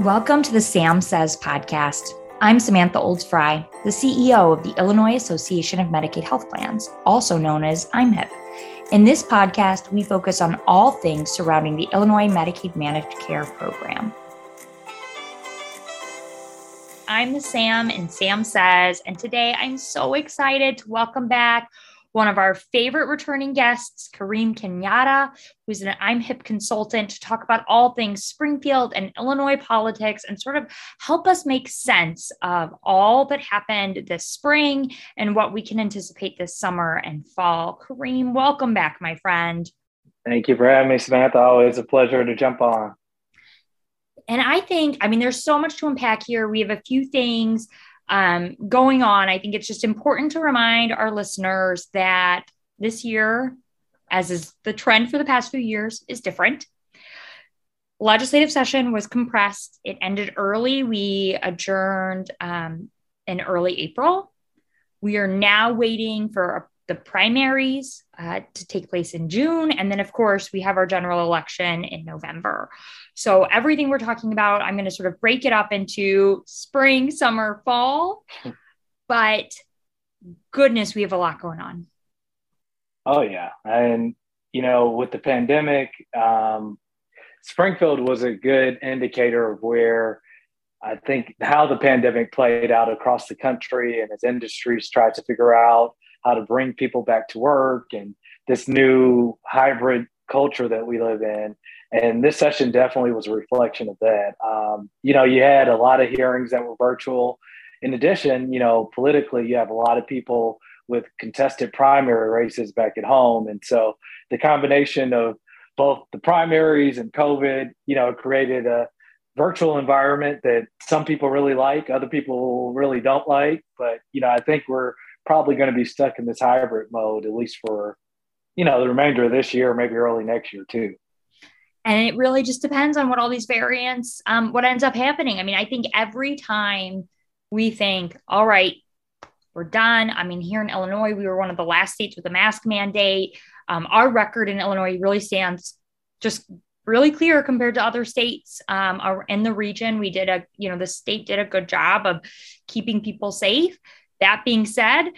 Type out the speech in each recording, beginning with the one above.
Welcome to the Sam Says podcast. I'm Samantha Olds Frey, the CEO of the Illinois Association of Medicaid Health Plans, also known as IMHIP. In this podcast, we focus on all things surrounding the Illinois Medicaid Managed Care Program. I'm the Sam and Sam Says, and today I'm so excited to welcome back one of our favorite returning guests, Kareem Kenyatta, who's an I'm Hip consultant, to talk about all things Springfield and Illinois politics and sort of help us make sense of all that happened this spring and what we can anticipate this summer and fall. Kareem, welcome back, my friend. Thank you for having me, Samantha. Always a pleasure to jump on. And I think, I mean, there's so much to unpack here. We have a few things um, going on, I think it's just important to remind our listeners that this year, as is the trend for the past few years, is different. Legislative session was compressed. It ended early. We adjourned um, in early April. We are now waiting for the primaries uh, to take place in June. And then, of course, we have our general election in November. So, everything we're talking about, I'm going to sort of break it up into spring, summer, fall. But goodness, we have a lot going on. Oh, yeah. And, you know, with the pandemic, um, Springfield was a good indicator of where I think how the pandemic played out across the country and as industries tried to figure out how to bring people back to work and this new hybrid culture that we live in. And this session definitely was a reflection of that. Um, you know, you had a lot of hearings that were virtual. In addition, you know, politically, you have a lot of people with contested primary races back at home. And so the combination of both the primaries and COVID, you know, created a virtual environment that some people really like, other people really don't like. But, you know, I think we're probably going to be stuck in this hybrid mode at least for you know the remainder of this year maybe early next year too. And it really just depends on what all these variants um, what ends up happening. I mean i think every time we think all right we're done i mean here in illinois we were one of the last states with a mask mandate. Um, our record in illinois really stands just really clear compared to other states um, in the region. We did a you know the state did a good job of keeping people safe that being said,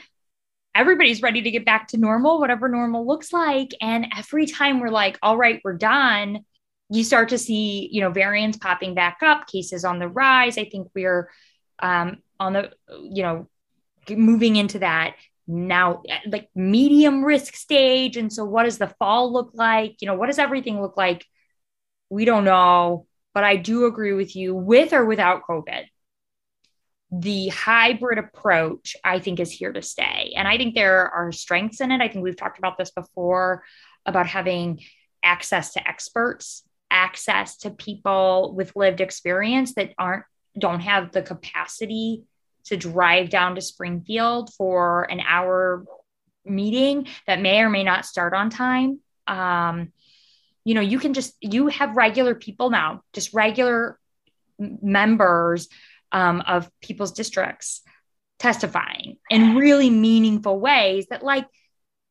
everybody's ready to get back to normal, whatever normal looks like. And every time we're like, all right, we're done, you start to see, you know, variants popping back up, cases on the rise. I think we're um, on the, you know, moving into that now like medium risk stage. And so what does the fall look like? You know, what does everything look like? We don't know, but I do agree with you with or without COVID the hybrid approach, I think, is here to stay. And I think there are strengths in it. I think we've talked about this before about having access to experts, access to people with lived experience that aren't don't have the capacity to drive down to Springfield for an hour meeting that may or may not start on time. Um, you know, you can just you have regular people now, just regular members um, of people's districts testifying in really meaningful ways that like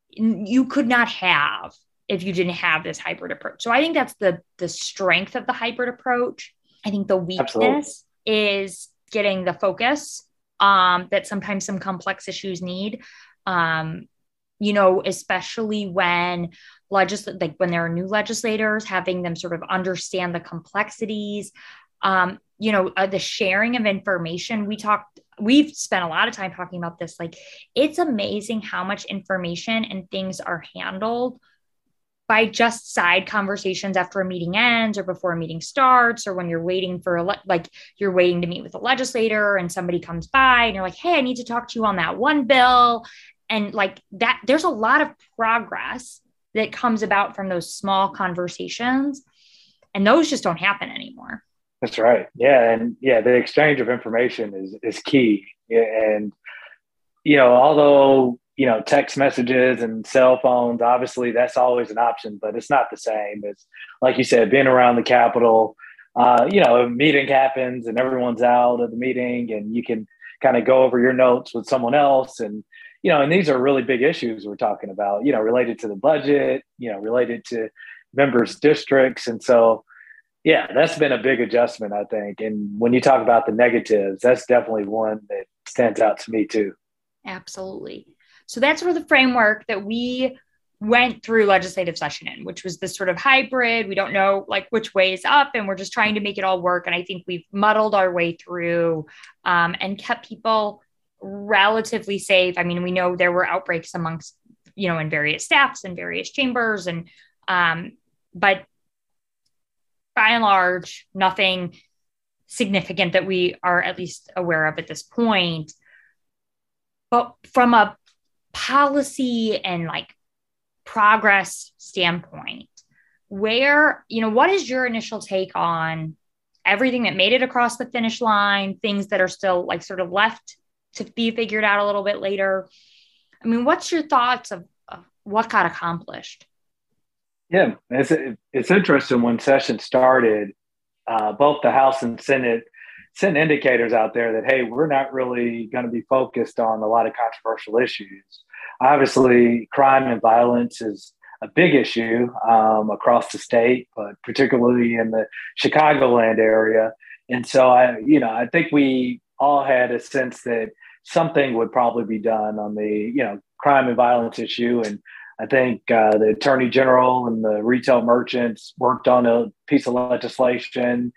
you could not have if you didn't have this hybrid approach. So I think that's the the strength of the hybrid approach. I think the weakness Absolutely. is getting the focus um, that sometimes some complex issues need. Um, you know, especially when legisl like when there are new legislators, having them sort of understand the complexities um, you know uh, the sharing of information. We talked we've spent a lot of time talking about this. Like it's amazing how much information and things are handled by just side conversations after a meeting ends or before a meeting starts or when you're waiting for a le- like you're waiting to meet with a legislator and somebody comes by and you're like hey i need to talk to you on that one bill. And like that there's a lot of progress that comes about from those small conversations and those just don't happen anymore that's right. Yeah, and yeah, the exchange of information is is key. And you know, although you know text messages and cell phones, obviously that's always an option, but it's not the same as like you said, being around the Capitol. Uh, you know, a meeting happens and everyone's out of the meeting, and you can kind of go over your notes with someone else and you know and these are really big issues we're talking about you know related to the budget you know related to members districts and so Yeah, that's been a big adjustment, I think. And when you talk about the negatives, that's definitely one that stands out to me too. Absolutely. So that's sort of the framework that we went through legislative session in, which was this sort of hybrid. We don't know like which way is up, and we're just trying to make it all work. And I think we've muddled our way through um, and kept people relatively safe. I mean, we know there were outbreaks amongst, you know, in various staffs and various chambers, and um, but by and large, nothing significant that we are at least aware of at this point. But from a policy and like progress standpoint, where, you know, what is your initial take on everything that made it across the finish line, things that are still like sort of left to be figured out a little bit later? I mean, what's your thoughts of, of what got accomplished? Yeah, it's it's interesting. When session started, uh, both the House and Senate sent indicators out there that hey, we're not really going to be focused on a lot of controversial issues obviously crime and violence is a big issue um, across the state, but particularly in the Chicagoland area. And so I, you know, I think we all had a sense that something would probably be done on the, you know, crime and violence issue. And I think uh, the attorney general and the retail merchants worked on a piece of legislation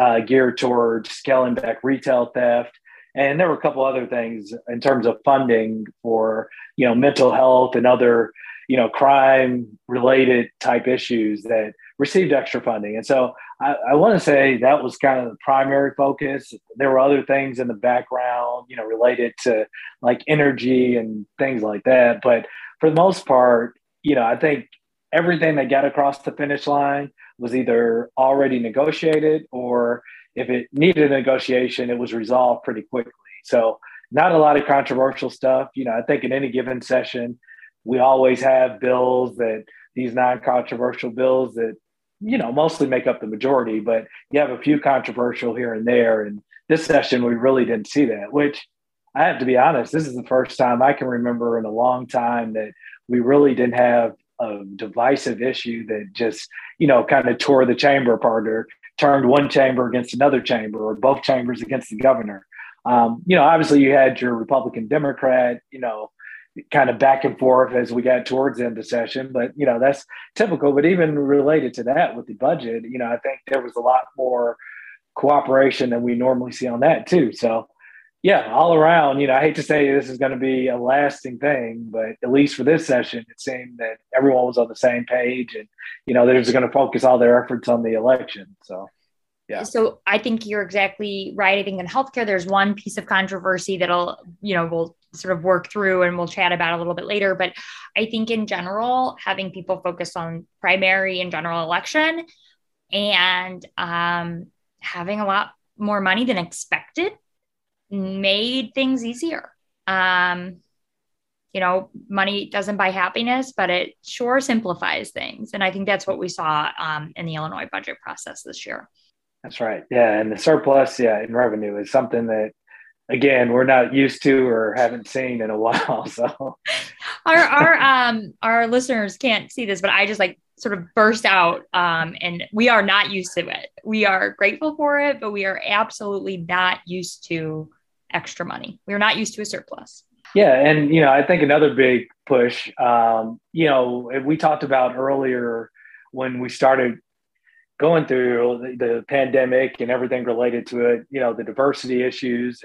uh, geared towards scaling back retail theft. And there were a couple other things in terms of funding for, you know, mental health and other, you know, crime related type issues that received extra funding. And so I, I want to say that was kind of the primary focus. There were other things in the background, you know, related to like energy and things like that. But for the most part, you know, I think everything that got across the finish line was either already negotiated or if it needed a negotiation, it was resolved pretty quickly. So not a lot of controversial stuff. You know, I think in any given session, we always have bills that these non-controversial bills that you know mostly make up the majority, but you have a few controversial here and there. And this session, we really didn't see that. Which I have to be honest, this is the first time I can remember in a long time that we really didn't have a divisive issue that just you know kind of tore the chamber apart or turned one chamber against another chamber or both chambers against the governor. Um, you know, obviously you had your Republican Democrat, you know, kind of back and forth as we got towards the end of session, but you know, that's typical. But even related to that with the budget, you know, I think there was a lot more cooperation than we normally see on that too. So yeah, all around, you know, I hate to say this is going to be a lasting thing, but at least for this session, it seemed that everyone was on the same page and, you know, they're just going to focus all their efforts on the election. So, yeah. So I think you're exactly right. I think in healthcare, there's one piece of controversy that'll, you know, we'll sort of work through and we'll chat about a little bit later. But I think in general, having people focus on primary and general election and um, having a lot more money than expected made things easier. Um, you know, money doesn't buy happiness, but it sure simplifies things. And I think that's what we saw um, in the Illinois budget process this year. That's right. Yeah. And the surplus, yeah, in revenue is something that, again, we're not used to or haven't seen in a while. So our, our, um, our listeners can't see this, but I just like sort of burst out um, and we are not used to it. We are grateful for it but we are absolutely not used to extra money. We're not used to a surplus. Yeah and you know i think another big push um, you know we talked about earlier when we started going through the, the pandemic and everything related to it you know the diversity issues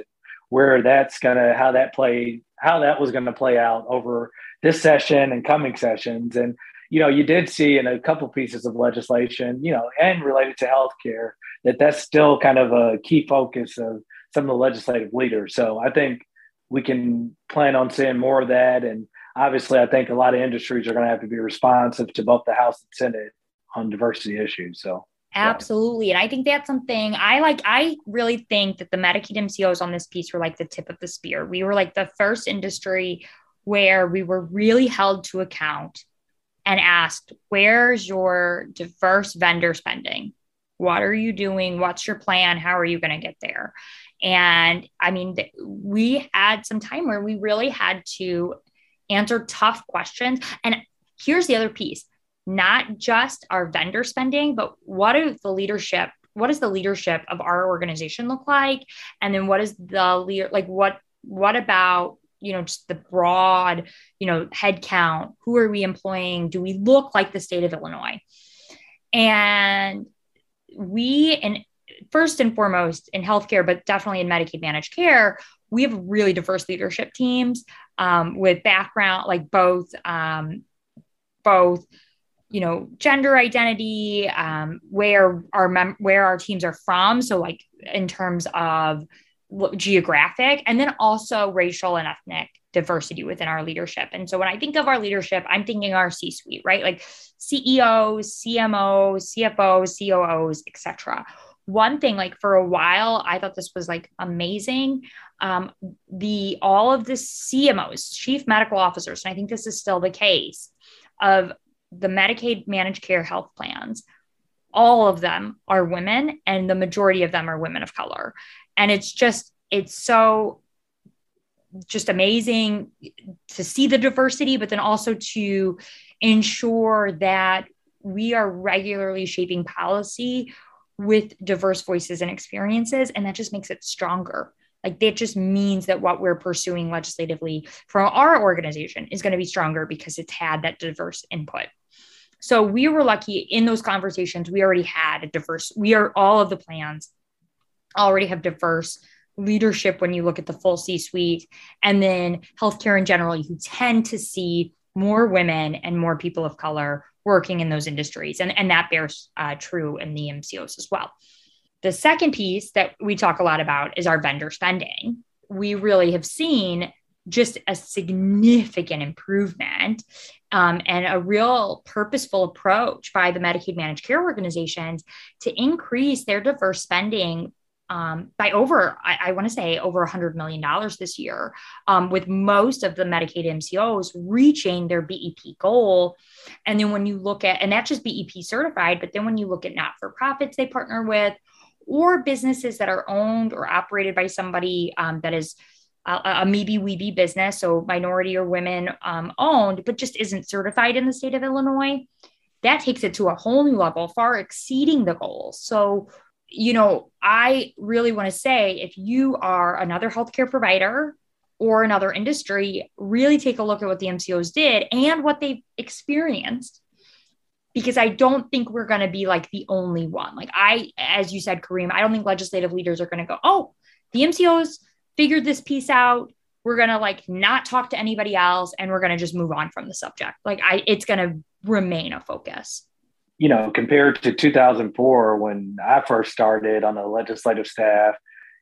where that's gonna how that played how that was gonna play out over this session and coming sessions and you know, you did see in a couple pieces of legislation, you know, and related to healthcare, that that's still kind of a key focus of some of the legislative leaders. So I think we can plan on seeing more of that. And obviously, I think a lot of industries are going to have to be responsive to both the House and Senate on diversity issues. So Absolutely. And I think that's something I like. I really think that the Medicaid MCOs on this piece were like the tip of the spear. We were like the first industry where we were really held to account and asked, Where's your diverse vendor spending? What are you doing? What's your plan? How are you going to get there? And I mean, we had some time where we really had to answer tough questions. And here's the other piece not just our vendor spending, but what do the leadership, what does the leadership of our organization look like? And then what is the leader, like what, what about, you know, just the broad, you know, head count? Who are we employing? Do we look like the state of Illinois? And we, and first and foremost in healthcare, but definitely in Medicaid managed care, we have really diverse leadership teams um, with background like both um, both you know gender identity um, where our mem- where our teams are from. So like in terms of geographic and then also racial and ethnic diversity within our leadership. And so when i think of our leadership i'm thinking our c suite right like ceos cmos cfos coos etc one thing like for a while i thought this was like amazing. Um, the all of the cmos chief medical officers and i think this is still the case of the medicaid managed care health plans all of them are women and the majority of them are women of color and it's just it's so just amazing to see the diversity but then also to ensure that we are regularly shaping policy with diverse voices and experiences. And that just makes it stronger. Like that just means that what we're pursuing legislatively for our organization is going to be stronger because it's had that diverse input. So we were lucky in those conversations. We already had a diverse, we are all of the plans already have diverse leadership when you look at the full C suite. And then healthcare in general, you tend to see more women and more people of color working in those industries. And, and that bears uh, true in the MCOs as well. The second piece that we talk a lot about is our vendor spending. We really have seen just a significant improvement um, and a real purposeful approach by the Medicaid managed care organizations to increase their diverse spending um, by over, I, I want to say, over $100 million this year, um, with most of the Medicaid MCOs reaching their BEP goal. And then when you look at, and that's just BEP certified, but then when you look at not for profits they partner with, or businesses that are owned or operated by somebody um, that is a, a maybe weeby business, so minority or women um, owned, but just isn't certified in the state of Illinois, that takes it to a whole new level, far exceeding the goals. So you know, I really want to say if you are another healthcare provider or another industry, really take a look at what the MCOs did and what they've experienced. Because I don't think we're going to be like the only one. Like, I, as you said, Kareem, I don't think legislative leaders are going to go, oh, the MCOs figured this piece out. We're going to like not talk to anybody else and we're going to just move on from the subject. Like, I, it's going to remain a focus you know, compared to 2004 when I first started on the legislative staff,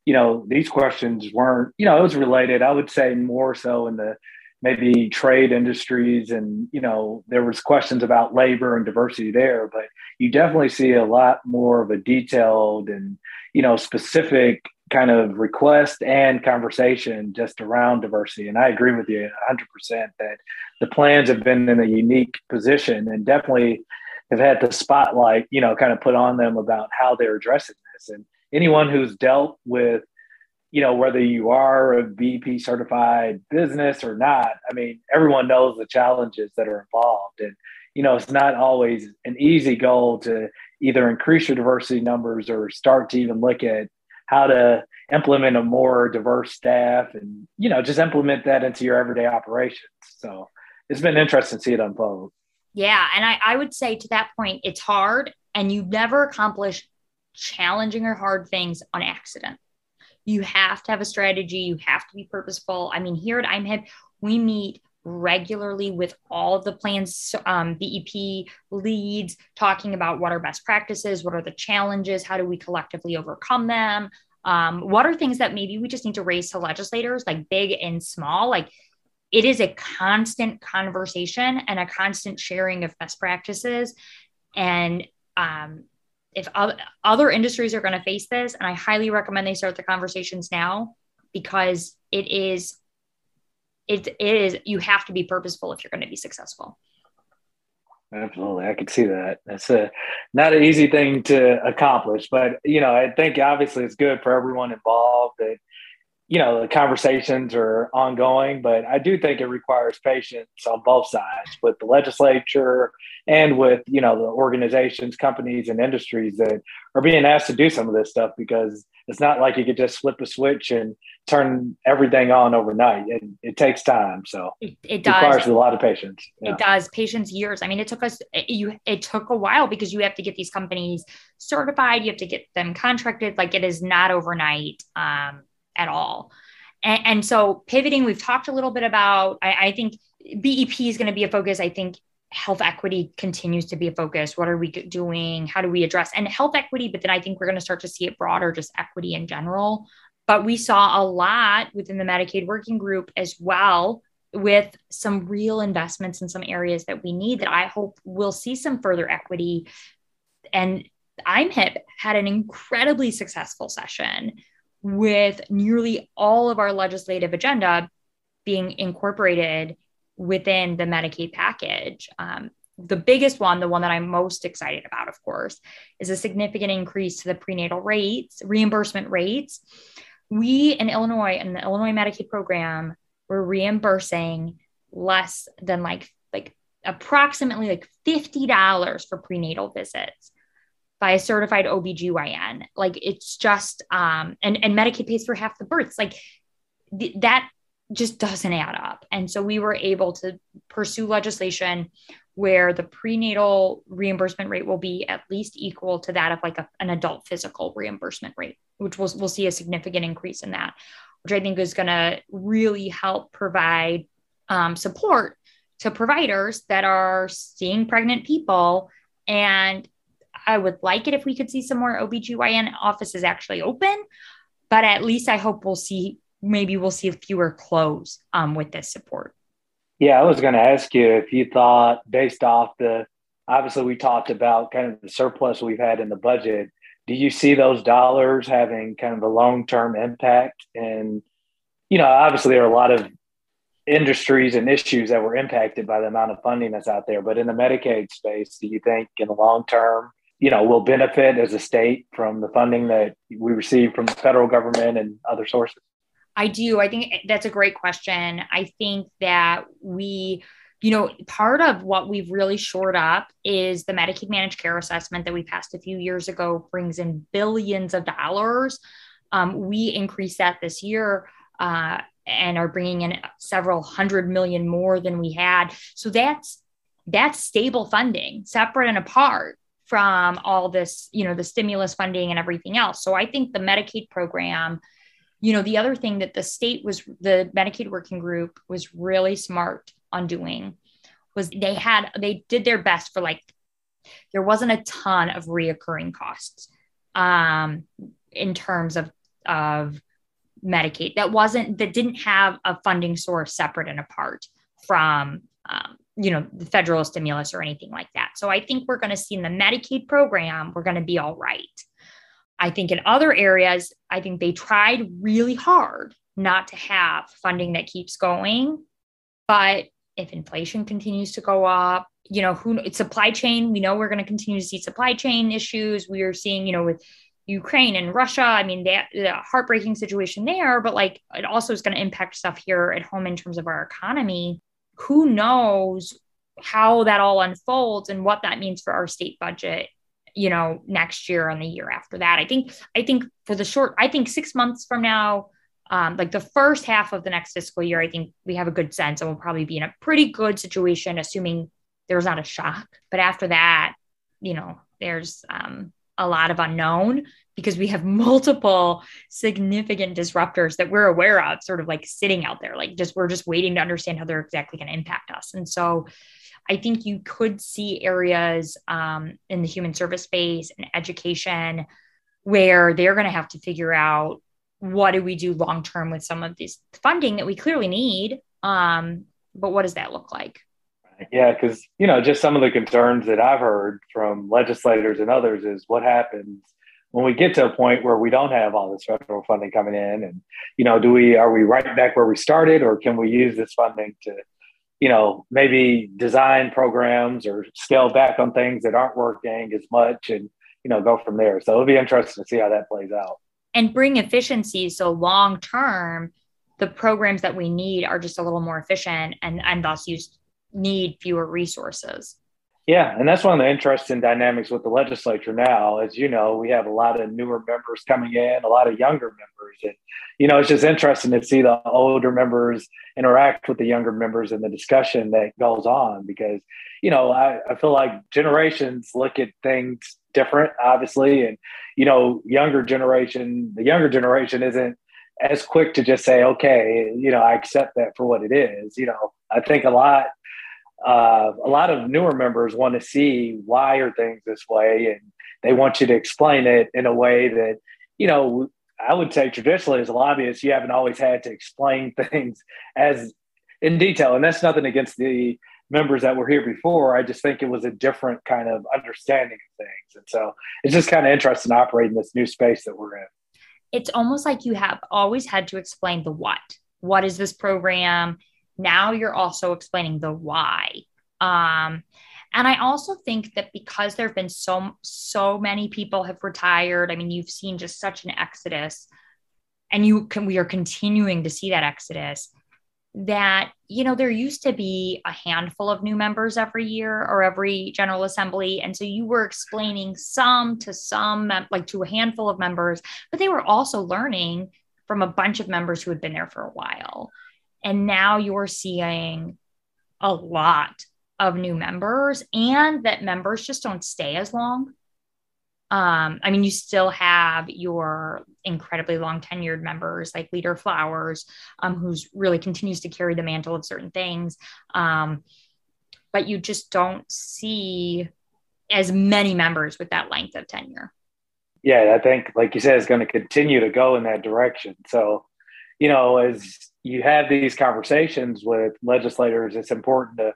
you know, these questions weren't, you know, it was related. I would say more so in the maybe trade industries and you know there was questions about labor and diversity there but you definitely see a lot more of a detailed and you know specific kind of request and conversation just around diversity and i agree with you 100% that the plans have been in a unique position and definitely have had the spotlight, you know, kind of put on them about how they're addressing this. And anyone who's dealt with, you know, whether you are a BEP certified business or not, I mean, everyone knows the challenges that are involved. And, you know, it's not always an easy goal to either increase your diversity numbers or start to even look at how to implement a more diverse staff and, you know, just implement that into your everyday operations. So it's been interesting to see it unfold. Yeah. And I, I would say to that point, it's hard and you never accomplish challenging or hard things on accident. You have to have a strategy, you have to be purposeful. I mean, here at I'm IMHIP, we meet regularly with all of the plans um, bep leads talking about what are best practices what are the challenges how do we collectively overcome them um, what are things that maybe we just need to raise to legislators like big and small like it is a constant conversation and a constant sharing of best practices. And um, if other industries are going to face this, and I highly recommend they start the conversations now because it is, it, it is, you have to be purposeful if you're going to be successful. Absolutely, I can see that. That's a not an easy thing to accomplish, but you know, I think obviously it's good for everyone involved. That you know the conversations are ongoing but i do think it requires patience on both sides with the legislature and with you know the organizations companies and industries that are being asked to do some of this stuff because it's not like you could just flip a switch and turn everything on overnight. It, it takes time so it, it does. requires a lot of patience. Yeah. it does. Patience years. I mean it took us it, you it took a while because you have to get these companies certified. You have to get them contracted. Like it is not overnight. Um at all. And, and so pivoting, we've talked a little bit about, I, I think BEP is going to be a focus. I think health equity continues to be a focus. What are we doing? How do we address and health equity? But then I think we're going to start to see it broader, just equity in general. But we saw a lot within the Medicaid working group as well with some real investments in some areas that we need that I hope we'll see some further equity. And IMHIP had an incredibly successful session with nearly all of our legislative agenda being incorporated within the Medicaid package. Um, the biggest one, the one that I'm most excited about, of course, is a significant increase to the prenatal rates, reimbursement rates. We in Illinois, in the Illinois Medicaid program, were reimbursing less than like like approximately like $50 for prenatal visits by a certified OBGYN. Like it's just um and and Medicaid pays for half the births. Like th- that just doesn't add up. And so we were able to pursue legislation where the prenatal reimbursement rate will be at least equal to that of like a, an adult physical reimbursement rate, which we'll, we'll see a significant increase in that, which I think is going to really help provide um, support to providers that are seeing pregnant people and I would like it if we could see some more OBGYN offices actually open, but at least I hope we'll see maybe we'll see fewer close um, with this support. Yeah, I was going to ask you if you thought, based off the obviously we talked about kind of the surplus we've had in the budget. Do you see those dollars having kind of a long term impact? And, you know, obviously there are a lot of industries and issues that were impacted by the amount of funding that's out there. But in the Medicaid space, do you think in the long term you know, will benefit as a state from the funding that we receive from the federal government and other sources? I do. I think that's a great question. I think that we, you know, part of what we've really shored up is the Medicaid managed care assessment that we passed a few years ago brings in billions of dollars. Um, we increased that this year. Uh, and are bringing in several hundred million more than we had. So that's that's stable funding, separate and apart from all this, you know, the stimulus funding and everything else. So I think the Medicaid program, you know, the other thing that the state was, the Medicaid working group was really smart on doing was they had, they did their best for like, there wasn't a ton of reoccurring costs um, in terms of, of Medicaid that wasn't, that didn't have a funding source separate and apart from um, you know, the federal stimulus or anything like that. So I think we're going to see in the Medicaid program, we're going to be all right. I think in other areas, I think they tried really hard not to have funding that keeps going. But if inflation continues to go up, you know, who it's supply chain, we know we're going to continue to see supply chain issues. We are seeing, you know, with Ukraine and Russia. I mean, that the heartbreaking situation there, but like it also is going to impact stuff here at home in terms of our economy who knows how that all unfolds and what that means for our state budget you know next year and the year after that. I think i think for the short i think six months from now um, like the first half of the next fiscal year i think we have a good sense and we'll probably be in a pretty good situation assuming there's not a shock. But after that you know there's um, a lot of unknown because we have multiple significant disruptors that we're aware of sort of like sitting out there like just we're just waiting to understand how they're exactly going to impact us. And so i think you could see areas um, in the human service space and education where they're going to have to figure out what do we do long term with some of this funding that we clearly need um, but what does that look like yeah, because you know, just some of the concerns that I've heard from legislators and others is what happens when we get to a point where we don't have all this federal funding coming in, and you know, do we are we right back where we started, or can we use this funding to, you know, maybe design programs or scale back on things that aren't working as much, and you know, go from there. So it'll be interesting to see how that plays out and bring efficiencies. So long term, the programs that we need are just a little more efficient and, and thus use need fewer resources. Yeah, and that's one of the interesting dynamics with the legislature now. As you know, we have a lot of newer members coming in, a lot of younger members. And, you know, it's just interesting to see the older members interact with the younger members in the discussion that goes on because, you know, I, I feel like generations look at things different, obviously. And, you know, younger generation, the younger generation isn't as quick to just say, okay, you know, I accept that for what it is. You know, I think a lot uh, a lot of newer members want to see why are things this way and they want you to explain it in a way that you know i would say traditionally as a lobbyist you haven't always had to explain things as in detail and that's nothing against the members that were here before. I just think it was a different kind of understanding of things and so it's just kind of interesting operating this new space that we're in. It's almost like you have always had to explain the what. What is this program now you're also explaining the why. Um, and I also think that because there have been so so many people have retired. I mean, you've seen just such an exodus, and you can we are continuing to see that exodus. That you know there used to be a handful of new members every year or every general assembly, and so you were explaining some to some like to a handful of members, but they were also learning from a bunch of members who had been there for a while. And now you're seeing a lot of new members and that members just don't stay as long. Um, I mean, you still have your incredibly long tenured members like Leader Flowers, um, who's really continues to carry the mantle of certain things. Um, but you just don't see as many members with that length of tenure. Yeah, I think, like you said, it's going to continue to go in that direction. So, you know, as you have these conversations with legislators, it's important to,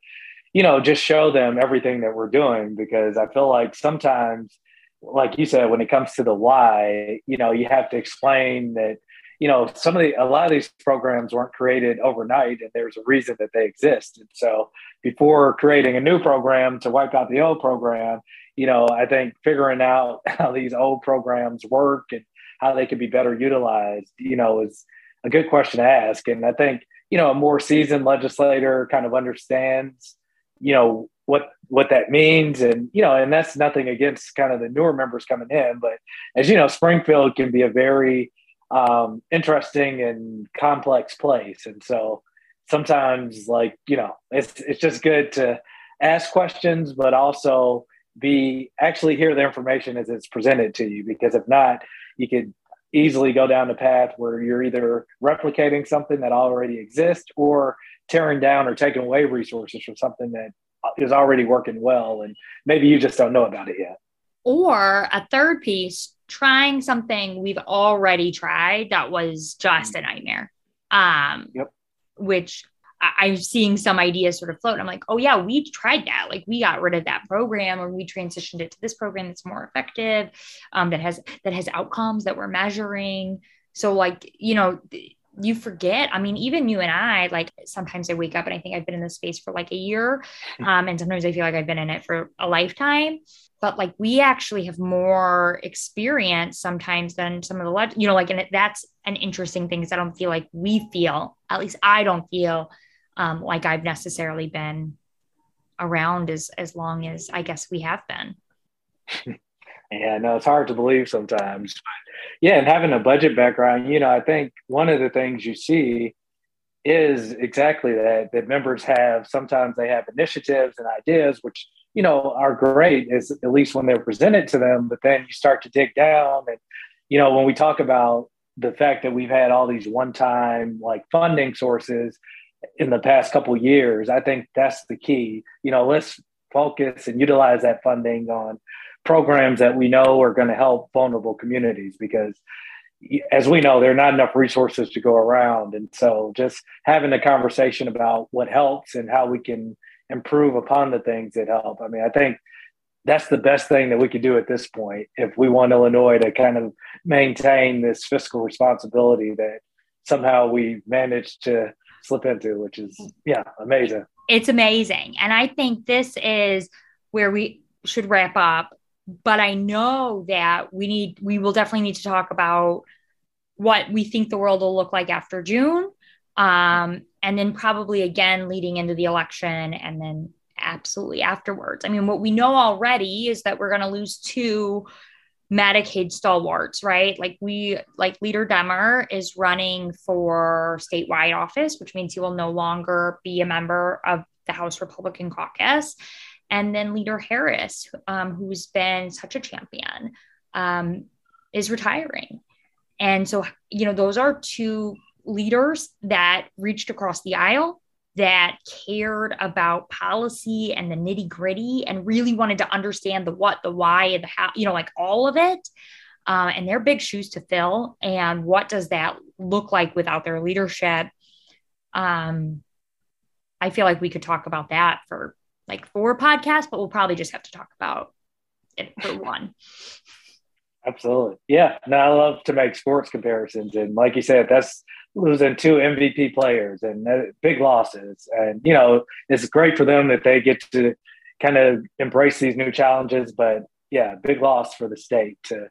you know, just show them everything that we're doing because I feel like sometimes, like you said, when it comes to the why, you know, you have to explain that, you know, some of the a lot of these programs weren't created overnight and there's a reason that they exist. And so before creating a new program to wipe out the old program, you know, I think figuring out how these old programs work and how they can be better utilized, you know, is a good question to ask. And I think, you know, a more seasoned legislator kind of understands, you know, what what that means. And, you know, and that's nothing against kind of the newer members coming in. But as you know, Springfield can be a very um, interesting and complex place. And so sometimes like, you know, it's it's just good to ask questions, but also be actually hear the information as it's presented to you because if not you could easily go down the path where you're either replicating something that already exists or tearing down or taking away resources from something that is already working well and maybe you just don't know about it yet. Or a third piece trying something we've already tried that was just a nightmare. Um yep. which I, am seeing some ideas sort of float. I'm like, oh yeah, we tried that. Like we got rid of that program, or we transitioned it to this program that's more effective, um, that has that has outcomes that we're measuring. So like, you know, you forget. I mean, even you and I, like sometimes I wake up and I think I've been in this space for like a year, um, and sometimes I feel like I've been in it for a lifetime but like we actually have more experience sometimes than some of the you know like and that's an interesting thing because i don't feel like we feel at least i don't feel um, like I've necessarily been around as as long as I guess we have been. yeah, no, it's hard to believe sometimes. Yeah, and having a budget background, you know, I think one of the things you see is exactly that that members have sometimes they have initiatives and ideas which you know are great is at least when they're presented to them but then you start to dig down and you know when we talk about the fact that we've had all these one time like funding sources in the past couple years. I think that's the key. You know, let's focus and utilize that funding on programs that we know are going to help vulnerable communities because as we know there are not enough resources to go around and so just having a conversation about what helps and how we can improve upon the things that help i mean i think that's the best thing that we could do at this point if we want illinois to kind of maintain this fiscal responsibility that somehow we managed to slip into, which is yeah, amazing. It's amazing. And I think this is where we should wrap up. But I know that we need we will definitely need to talk about what we think the world will look like after June. Um, and then probably again leading into the election and then absolutely afterwards. I mean, what we know already is that we're going to lose two Medicaid stalwarts, right? Like we, like Leader Demmer is running for statewide office, which means he will no longer be a member of the House Republican caucus. And then Leader Harris, um, who's been such a champion, um, is retiring. And so, you know, those are two leaders that reached across the aisle that cared about policy and the nitty gritty and really wanted to understand the what, the why, and the how, you know, like all of it. Uh, and they're big shoes to fill. And what does that look like without their leadership? Um, I feel like we could talk about that for like four podcasts, but we'll probably just have to talk about it for one. Absolutely. Yeah. No, I love to make sports comparisons. And like you said, that's losing two MVP players and big losses. And, you know, it's great for them that they get to kind of embrace these new challenges. But yeah, big loss for the state to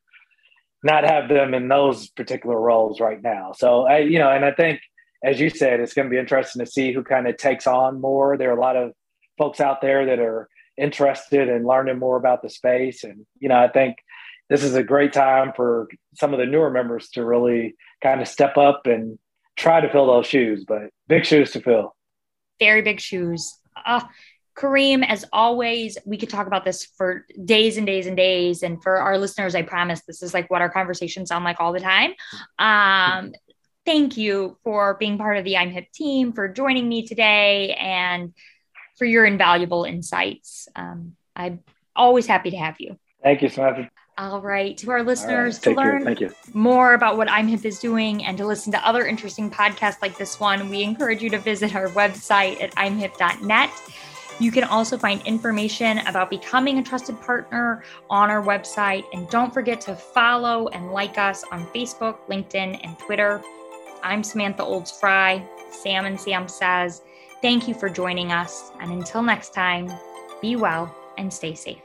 not have them in those particular roles right now. So, I, you know, and I think, as you said, it's going to be interesting to see who kind of takes on more. There are a lot of folks out there that are interested in learning more about the space. And, you know, I think this is a great time for some of the newer members to really kind of step up and try to fill those shoes, but big shoes to fill. Very big shoes. Uh, Kareem, as always, we could talk about this for days and days and days. And for our listeners, I promise this is like what our conversations sound like all the time. Um, thank you for being part of the I'm Hip team, for joining me today, and for your invaluable insights. Um, I'm always happy to have you. Thank you, Samantha. All right. To our listeners, right. to learn more about what I'm Hip is doing and to listen to other interesting podcasts like this one, we encourage you to visit our website at imhip.net. You can also find information about becoming a trusted partner on our website. And don't forget to follow and like us on Facebook, LinkedIn, and Twitter. I'm Samantha Olds Frey. Sam and Sam says, thank you for joining us. And until next time, be well and stay safe.